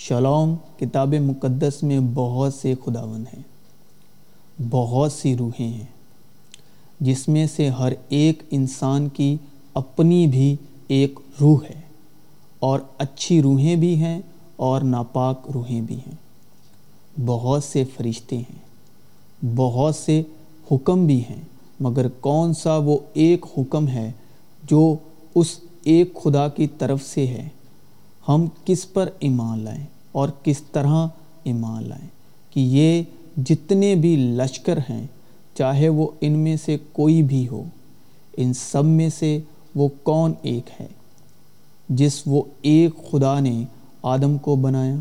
Shalom کتاب مقدس میں بہت سے خداون ہیں، بہت سی روحیں ہیں، جس میں سے ہر ایک انسان کی اپنی بھی ایک روح ہے، اور اچھی روحیں بھی ہیں اور ناپاک روحیں بھی ہیں۔ بہت سے فرشتے ہیں، بہت سے حکم بھی ہیں، مگر کون سا وہ ایک حکم ہے جو اس ایک خدا کی طرف سے ہے؟ ہم کس پر ایمان لائیں اور کس طرح ایمان لائیں کہ یہ جتنے بھی لشکر ہیں، چاہے وہ ان میں سے کوئی بھی ہو، ان سب میں سے وہ کون ایک ہے؟ جس وہ ایک خدا نے آدم کو بنایا،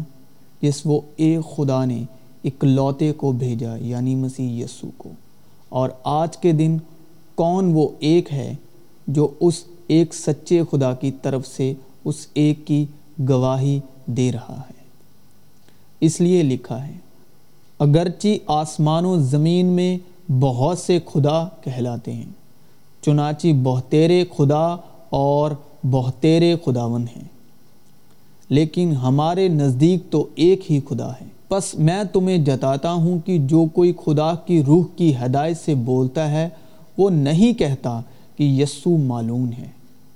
جس وہ ایک خدا نے اکلوتے کو بھیجا یعنی مسیح یسو کو۔ اور آج کے دن کون وہ ایک ہے جو اس ایک سچے خدا کی طرف سے، اس ایک کی گواہی دے رہا ہے۔ اس لیے لکھا ہے، اگرچہ آسمان و زمین میں بہت سے خدا کہلاتے ہیں، چنانچہ بہتیرے خدا اور بہتیرے خداون ہیں۔ لیکن ہمارے نزدیک تو ایک ہی خدا ہے۔ پس میں تمہیں جتاتا ہوں کہ جو کوئی خدا کی روح کی ہدایت سے بولتا ہے، وہ نہیں کہتا کہ یسو معلوم ہے،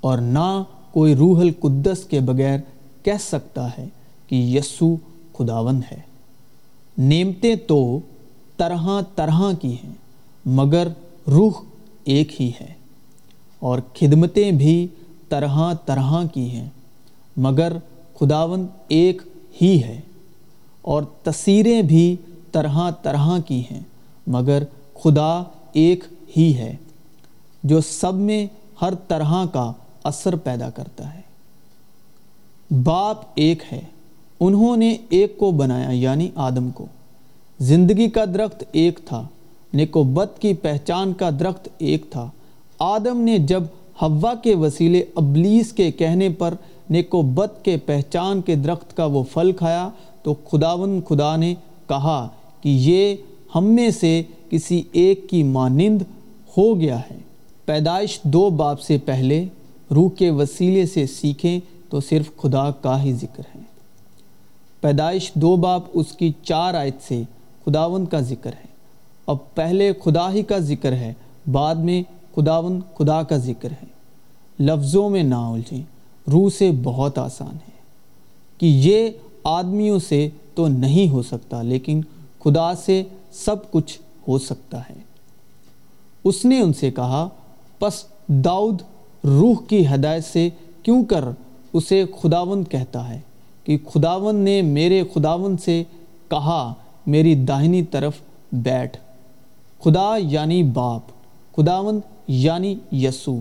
اور نہ کوئی روح القدس کے بغیر کہہ سکتا ہے کہ یسو خداون ہے۔ نعمتیں تو طرح طرح کی ہیں، مگر روح ایک ہی ہے۔ اور خدمتیں بھی طرح طرح کی ہیں، مگر خداون ایک ہی ہے۔ اور تصیریں بھی طرح طرح کی ہیں، مگر خدا ایک ہی ہے، جو سب میں ہر طرح کا اثر پیدا کرتا ہے۔ باپ ایک ہے، انہوں نے ایک کو بنایا یعنی آدم کو۔ زندگی کا درخت ایک تھا نیکو بد کی پہچان کا درخت ایک تھا۔ آدم نے جب ہوا کے وسیلے ابلیس کے کہنے پر نیکو بد کے پہچان کے درخت کا وہ پھل کھایا، تو خداون خدا نے کہا کہ یہ ہم میں سے کسی ایک کی مانند ہو گیا ہے۔ پیدائش دو باپ سے پہلے، روح کے وسیلے سے سیکھیں تو صرف خدا کا ہی ذکر ہے۔ پیدائش دو باپ اس کی چار آیت سے خداون کا ذکر ہے۔ اب پہلے خدا ہی کا ذکر ہے، بعد میں خداون خدا کا ذکر ہے۔ لفظوں میں نہ الجھیں، روح سے بہت آسان ہے۔ کہ یہ آدمیوں سے تو نہیں ہو سکتا، لیکن خدا سے سب کچھ ہو سکتا ہے۔ اس نے ان سے کہا، پس داؤد روح کی ہدایت سے کیوں کر اسے خداون کہتا ہے کہ خداون نے میرے خداون سے کہا، میری داہنی طرف بیٹھ۔ خدا یعنی باپ خداون یعنی یسو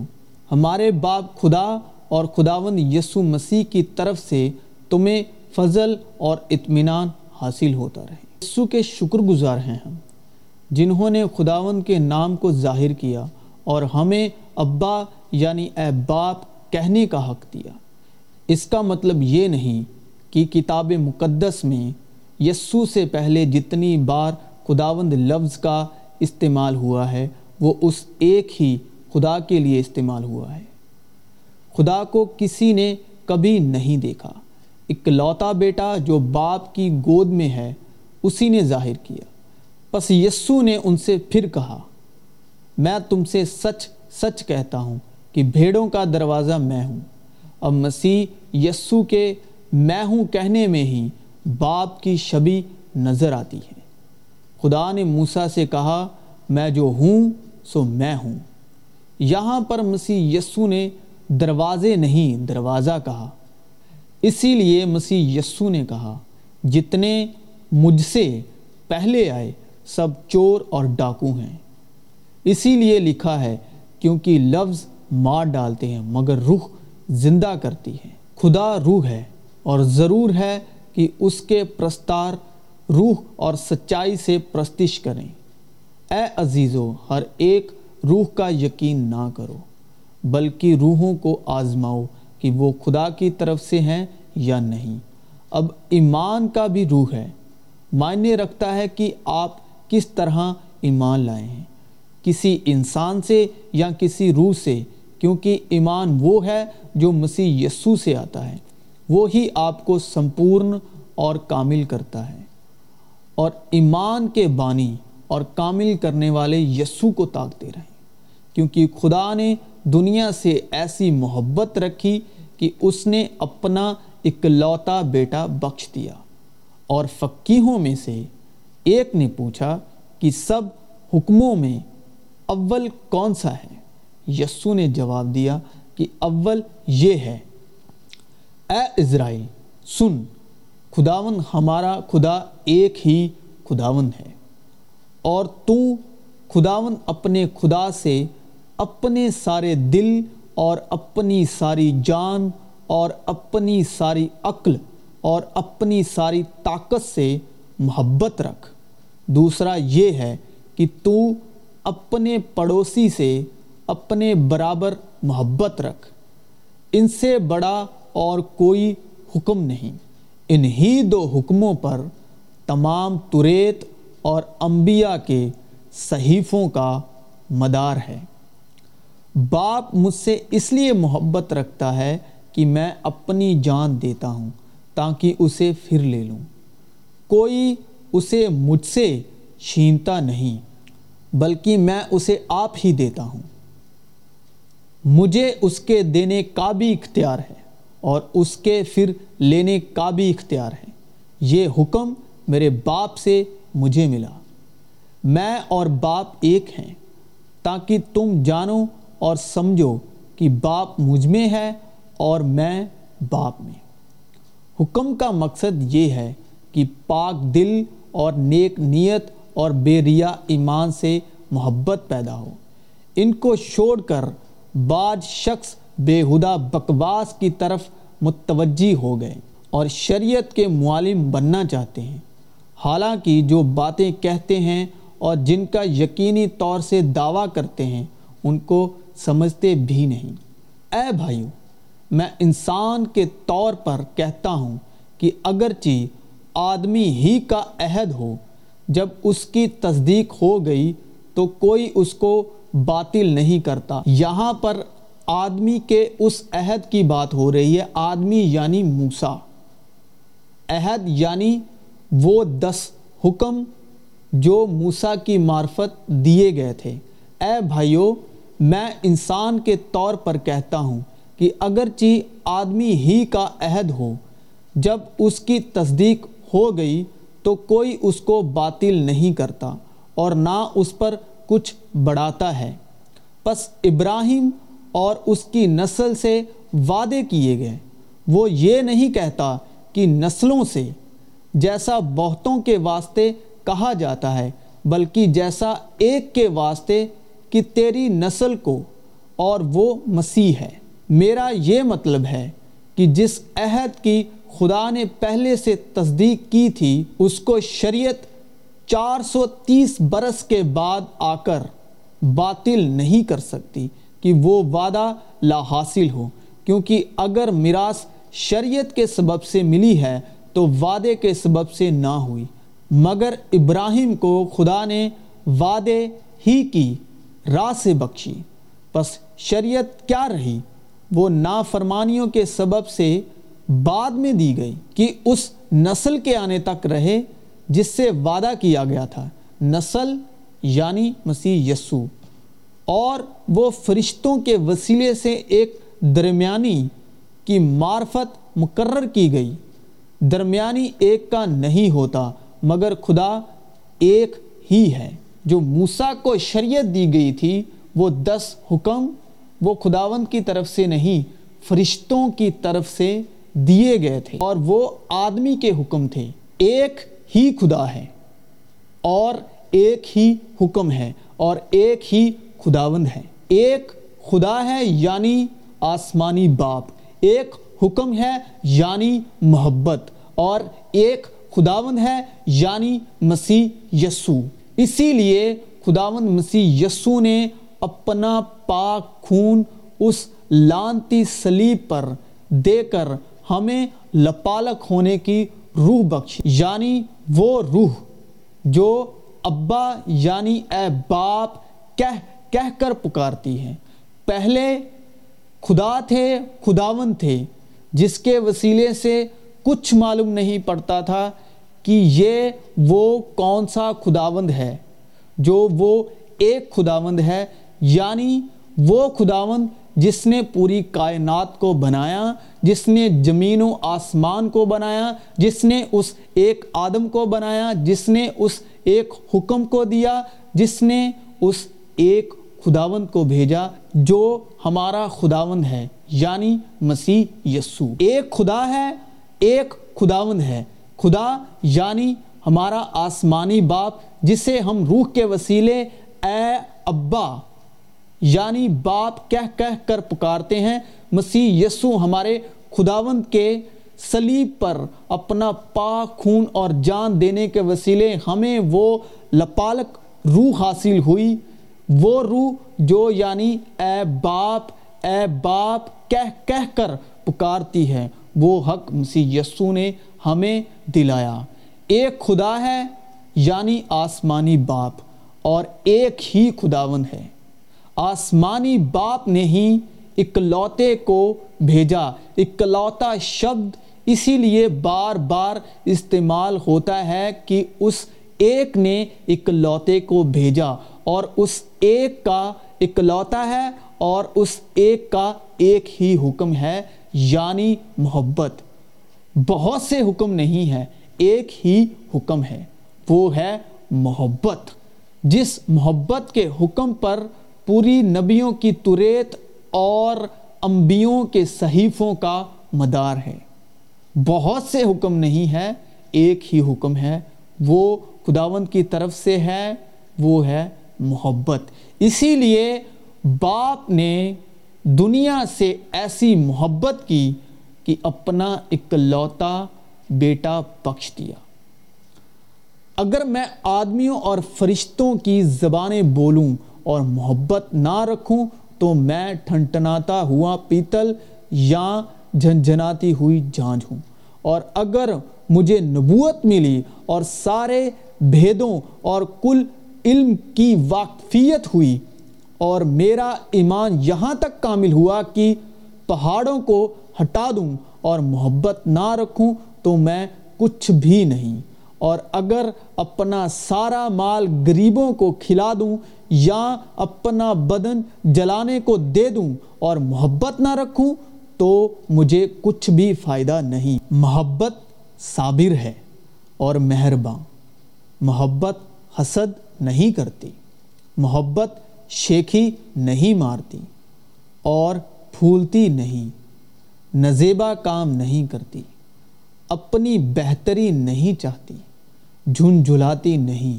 ہمارے باپ خدا اور خداون یسو مسیح کی طرف سے تمہیں فضل اور اطمینان حاصل ہوتا رہے۔ یسو کے شکر گزار ہیں ہم، جنہوں نے خداون کے نام کو ظاہر کیا اور ہمیں ابا یعنی اے باپ کہنے کا حق دیا۔ اس کا مطلب یہ نہیں کہ کتاب مقدس میں یسو سے پہلے جتنی بار خداوند لفظ کا استعمال ہوا ہے، وہ اس ایک ہی خدا کے لیے استعمال ہوا ہے۔ خدا کو کسی نے کبھی نہیں دیکھا۔ اکلوتا بیٹا جو باپ کی گود میں ہے، اسی نے ظاہر کیا۔ پس یسو نے ان سے پھر کہا، میں تم سے سچ سچ کہتا ہوں کہ بھیڑوں کا دروازہ میں ہوں۔ اب مسیح یسو کے میں ہوں کہنے میں ہی باپ کی شبی نظر آتی ہے۔ خدا نے موسیٰ سے کہا، میں جو ہوں، سو میں ہوں۔ یہاں پر مسیح یسو نے دروازے نہیں، دروازہ کہا۔ اسی لیے مسیح یسو نے کہا، جتنے مجھ سے پہلے آئے، سب چور اور ڈاکو ہیں۔ اسی لیے لکھا ہے، کیونکہ لفظ مار ڈالتے ہیں، مگر روح زندہ کرتی ہے۔ خدا روح ہے اور ضرور ہے کہ اس کے پرستار روح اور سچائی سے پرستش کریں۔ اے عزیزو، ہر ایک روح کا یقین نہ کرو، بلکہ روحوں کو آزماؤ کہ وہ خدا کی طرف سے ہیں یا نہیں۔ اب ایمان کا بھی روح ہے۔ معنی رکھتا ہے کہ آپ کس طرح ایمان لائے ہیں۔ کسی انسان سے یا کسی روح سے کیونکہ ایمان وہ ہے جو مسیح یسو سے آتا ہے۔ وہ ہی آپ کو سمپورن اور کامل کرتا ہے۔ اور ایمان کے بانی اور کامل کرنے والے یسو کو تاکتے رہیں۔ کیونکہ خدا نے دنیا سے ایسی محبت رکھی کہ اس نے اپنا اکلوتا بیٹا بخش دیا۔ اور فقیحوں میں سے ایک نے پوچھا کہ سب حکموں میں اول کون سا ہے؟ یسو نے جواب دیا کہ اول یہ ہے، اے اسرائیل، سن خداون ہمارا خدا ایک ہی خداون ہے، اور تو خداون اپنے خدا سے اپنے سارے دل اور اپنی ساری جان اور اپنی ساری عقل اور اپنی ساری طاقت سے محبت رکھ۔ دوسرا یہ ہے کہ تو اپنے پڑوسی سے اپنے برابر محبت رکھ۔ ان سے بڑا اور کوئی حکم نہیں۔ انہی دو حکموں پر تمام توریت اور انبیاء کے صحیفوں کا مدار ہے۔ باپ مجھ سے اس لیے محبت رکھتا ہے کہ میں اپنی جان دیتا ہوں تاکہ اسے پھر لے لوں۔ کوئی اسے مجھ سے چھینتا نہیں، بلکہ میں اسے آپ ہی دیتا ہوں۔ مجھے اس کے دینے کا بھی اختیار ہے اور اس کے پھر لینے کا بھی اختیار ہے۔ یہ حکم میرے باپ سے مجھے ملا۔ میں اور باپ ایک ہیں۔ تاکہ تم جانو اور سمجھو کہ باپ مجھ میں ہے اور میں باپ میں۔ حکم کا مقصد یہ ہے کہ پاک دل اور نیک نیت اور بے ریا ایمان سے محبت پیدا ہو۔ ان کو چھوڑ کر بعض شخص بے ہدا بکواس کی طرف متوجہ ہو گئے اور شریعت کے معالم بننا چاہتے ہیں۔ حالانکہ جو باتیں کہتے ہیں اور جن کا یقینی طور سے دعویٰ کرتے ہیں، ان کو سمجھتے بھی نہیں۔ اے بھائیو، میں انسان کے طور پر کہتا ہوں کہ اگرچہ آدمی ہی کا عہد ہو، جب اس کی تصدیق ہو گئی تو کوئی اس کو باطل نہیں کرتا۔ یہاں پر آدمی کے اس عہد کی بات ہو رہی ہے، آدمی یعنی موسا عہد یعنی وہ دس حکم جو موسا کی معرفت دیے گئے تھے۔ اے بھائیو، میں انسان کے طور پر کہتا ہوں کہ اگرچہ آدمی ہی کا عہد ہو، جب اس کی تصدیق ہو گئی تو کوئی اس کو باطل نہیں کرتا اور نہ اس پر کچھ بڑھاتا ہے۔ پس ابراہیم اور اس کی نسل سے وعدے کیے گئے۔ وہ یہ نہیں کہتا کہ نسلوں سے جیسا بہتوں کے واسطے کہا جاتا ہے، بلکہ جیسا ایک کے واسطے کہ تیری نسل کو اور وہ مسیح ہے۔ میرا یہ مطلب ہے کہ جس عہد کی خدا نے پہلے سے تصدیق کی تھی، اس کو شریعت چار سو تیس برس کے بعد آ کر باطل نہیں کر سکتی کہ وہ وعدہ لا حاصل ہو۔ کیونکہ اگر میراث شریعت کے سبب سے ملی ہے تو وعدے کے سبب سے نہ ہوئی۔ مگر ابراہیم کو خدا نے وعدے ہی کی، راہ سے بخشی۔ پس شریعت کیا رہی؟ وہ نافرمانیوں کے سبب سے بعد میں دی گئی کہ اس نسل کے آنے تک رہے۔ جس سے وعدہ کیا گیا تھا، نسل یعنی مسیح یسو۔ اور وہ فرشتوں کے وسیلے سے ایک درمیانی کی معرفت مقرر کی گئی۔ درمیانی ایک کا نہیں ہوتا، مگر خدا ایک ہی ہے۔ جو موسیٰ کو شریعت دی گئی تھی، وہ دس حکم وہ خداوند کی طرف سے نہیں، فرشتوں کی طرف سے دیے گئے تھے۔ اور وہ آدمی کے حکم تھے۔ ایک ہی خدا ہے اور ایک ہی حکم ہے اور ایک ہی خداوند ہے ایک خدا ہے یعنی آسمانی باپ، ایک حکم ہے یعنی محبت، اور ایک خداوند ہے یعنی مسیح یسو اسی لیے خداوند مسیح یسو نے اپنا پاک خون اس لانتی سلیب پر دے کر ہمیں لپالک ہونے کی روح بخش یعنی وہ روح جو ابا یعنی اے باپ کہہ کہہ کر پکارتی ہے۔ پہلے خدا تھے، خداون تھے، جس کے وسیلے سے کچھ معلوم نہیں پڑتا تھا کہ یہ وہ کون سا خداوند ہے۔ جو وہ ایک خداوند ہے یعنی وہ خداوند جس نے پوری کائنات کو بنایا، جس نے زمین و آسمان کو بنایا، جس نے اس ایک آدم کو بنایا، جس نے اس ایک حکم کو دیا، جس نے اس ایک خداوند کو بھیجا جو ہمارا خداوند ہے یعنی مسیح یسو ایک خدا ہے، ایک خداوند ہے۔ خدا یعنی ہمارا آسمانی باپ، جسے ہم روح کے وسیلے، اے ابا یعنی باپ کہہ کہہ کر پکارتے ہیں، مسیح یسو ہمارے خداوند کے سلیب پر اپنا پاک خون اور جان دینے کے وسیلے ہمیں وہ لپالک روح حاصل ہوئی۔ وہ روح جو یعنی اے باپ اے باپ کہہ کہہ کر پکارتی ہے، وہ حق مسیح یسو نے ہمیں دلایا۔ ایک خدا ہے یعنی آسمانی باپ، اور ایک ہی خداون ہے۔ آسمانی باپ نے ہی اکلوتے کو بھیجا۔ اکلوتا شبد اسی لیے بار بار استعمال ہوتا ہے کہ اس ایک نے اکلوتے کو بھیجا اور اس ایک کا اکلوتا ہے اور اس ایک کا ایک ہی حکم ہے یعنی محبت۔ بہت سے حکم نہیں ہے ایک ہی حکم ہے، وہ ہے محبت۔ جس محبت کے حکم پر پوری نبیوں کی توریت اور انبیوں کے صحیفوں کا مدار ہے۔ بہت سے حکم نہیں ہے، ایک ہی حکم ہے۔ وہ خداوند کی طرف سے ہے، وہ ہے محبت۔ اسی لیے باپ نے دنیا سے ایسی محبت کی کہ اپنا اکلوتا بیٹا بخش دیا۔ اگر میں آدمیوں اور فرشتوں کی زبانیں بولوں اور محبت نہ رکھوں تو میں ٹھنٹناتا ہوا پیتل یا جھنجھناتی ہوئی جانج ہوں۔ اور اگر مجھے نبوت ملی اور سارے بھیدوں اور کل علم کی واقفیت ہوئی اور میرا ایمان یہاں تک کامل ہوا کہ پہاڑوں کو ہٹا دوں اور محبت نہ رکھوں تو میں کچھ بھی نہیں۔ اور اگر اپنا سارا مال غریبوں کو کھلا دوں یا اپنا بدن جلانے کو دے دوں اور محبت نہ رکھوں تو مجھے کچھ بھی فائدہ نہیں۔ محبت صابر ہے اور مہربان محبت حسد نہیں کرتی۔ محبت شیخی نہیں مارتی اور پھولتی نہیں۔ نزیبہ کام نہیں کرتی۔ اپنی بہتری نہیں چاہتی۔ جھنجھلاتی نہیں،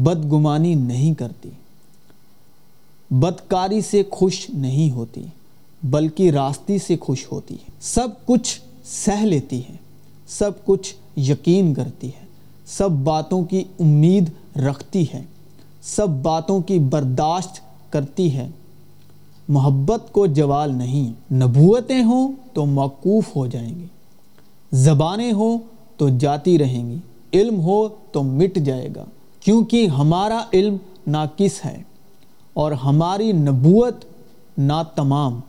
بدگمانی نہیں کرتی۔ بدکاری سے خوش نہیں ہوتی، بلکہ راستی سے خوش ہوتی ہے۔ سب کچھ سہ لیتی ہے، سب کچھ یقین کرتی ہے۔ سب باتوں کی امید رکھتی ہے، سب باتوں کی برداشت کرتی ہے۔ محبت کو جوال نہیں، نبوتیں ہوں تو موقوف ہو جائیں گی۔ زبانیں ہوں تو جاتی رہیں گی۔ علم ہو تو مٹ جائے گا، کیونکہ ہمارا علم ناقص ہے اور ہماری نبوت نا تمام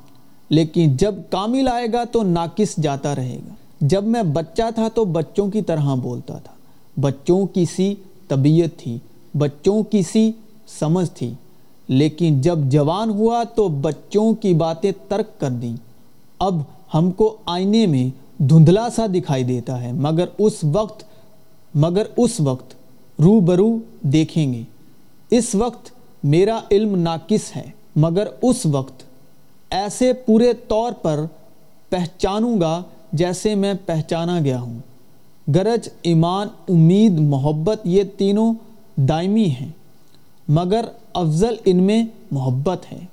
لیکن جب کامل آئے گا تو ناقص جاتا رہے گا۔ جب میں بچہ تھا تو بچوں کی طرح بولتا تھا۔ بچوں کی سی طبیعت تھی، بچوں کی سی سمجھ تھی۔ لیکن جب جوان ہوا تو بچوں کی باتیں ترک کر دیں۔ اب ہم کو آئینے میں دھندلا سا دکھائی دیتا ہے، مگر اس وقت مگر اس وقت رو برو دیکھیں گے۔ اس وقت میرا علم ناقص ہے، مگر اس وقت ایسے پورے طور پر پہچانوں گا جیسے میں پہچانا گیا ہوں۔ گرج، ایمان، امید، محبت، یہ تینوں دائمی ہیں، مگر افضل ان میں محبت ہے۔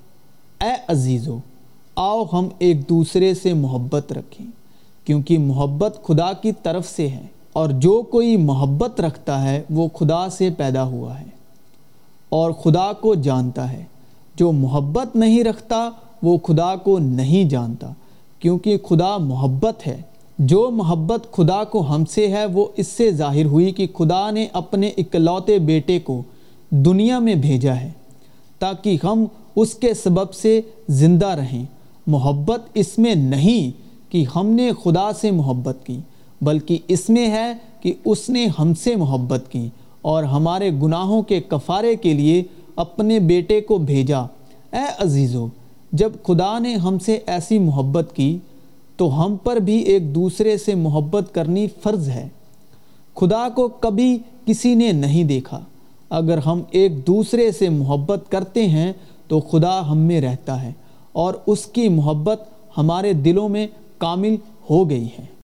اے عزیزو، آؤ ہم ایک دوسرے سے محبت رکھیں، کیونکہ محبت خدا کی طرف سے ہے۔ اور جو کوئی محبت رکھتا ہے وہ خدا سے پیدا ہوا ہے اور خدا کو جانتا ہے۔ جو محبت نہیں رکھتا وہ خدا کو نہیں جانتا، کیونکہ خدا محبت ہے۔ جو محبت خدا کو ہم سے ہے وہ اس سے ظاہر ہوئی کہ خدا نے اپنے اکلوتے بیٹے کو دنیا میں بھیجا ہے، تاکہ ہم اس کے سبب سے زندہ رہیں۔ محبت اس میں نہیں کہ ہم نے خدا سے محبت کی۔ بلکہ اس میں ہے کہ اس نے ہم سے محبت کی اور ہمارے گناہوں کے کفارے کے لیے اپنے بیٹے کو بھیجا۔ اے عزیزو، جب خدا نے ہم سے ایسی محبت کی تو ہم پر بھی ایک دوسرے سے محبت کرنی فرض ہے۔ خدا کو کبھی کسی نے نہیں دیکھا۔ اگر ہم ایک دوسرے سے محبت کرتے ہیں تو خدا ہم میں رہتا ہے اور اس کی محبت ہمارے دلوں میں کامل ہو گئی ہے۔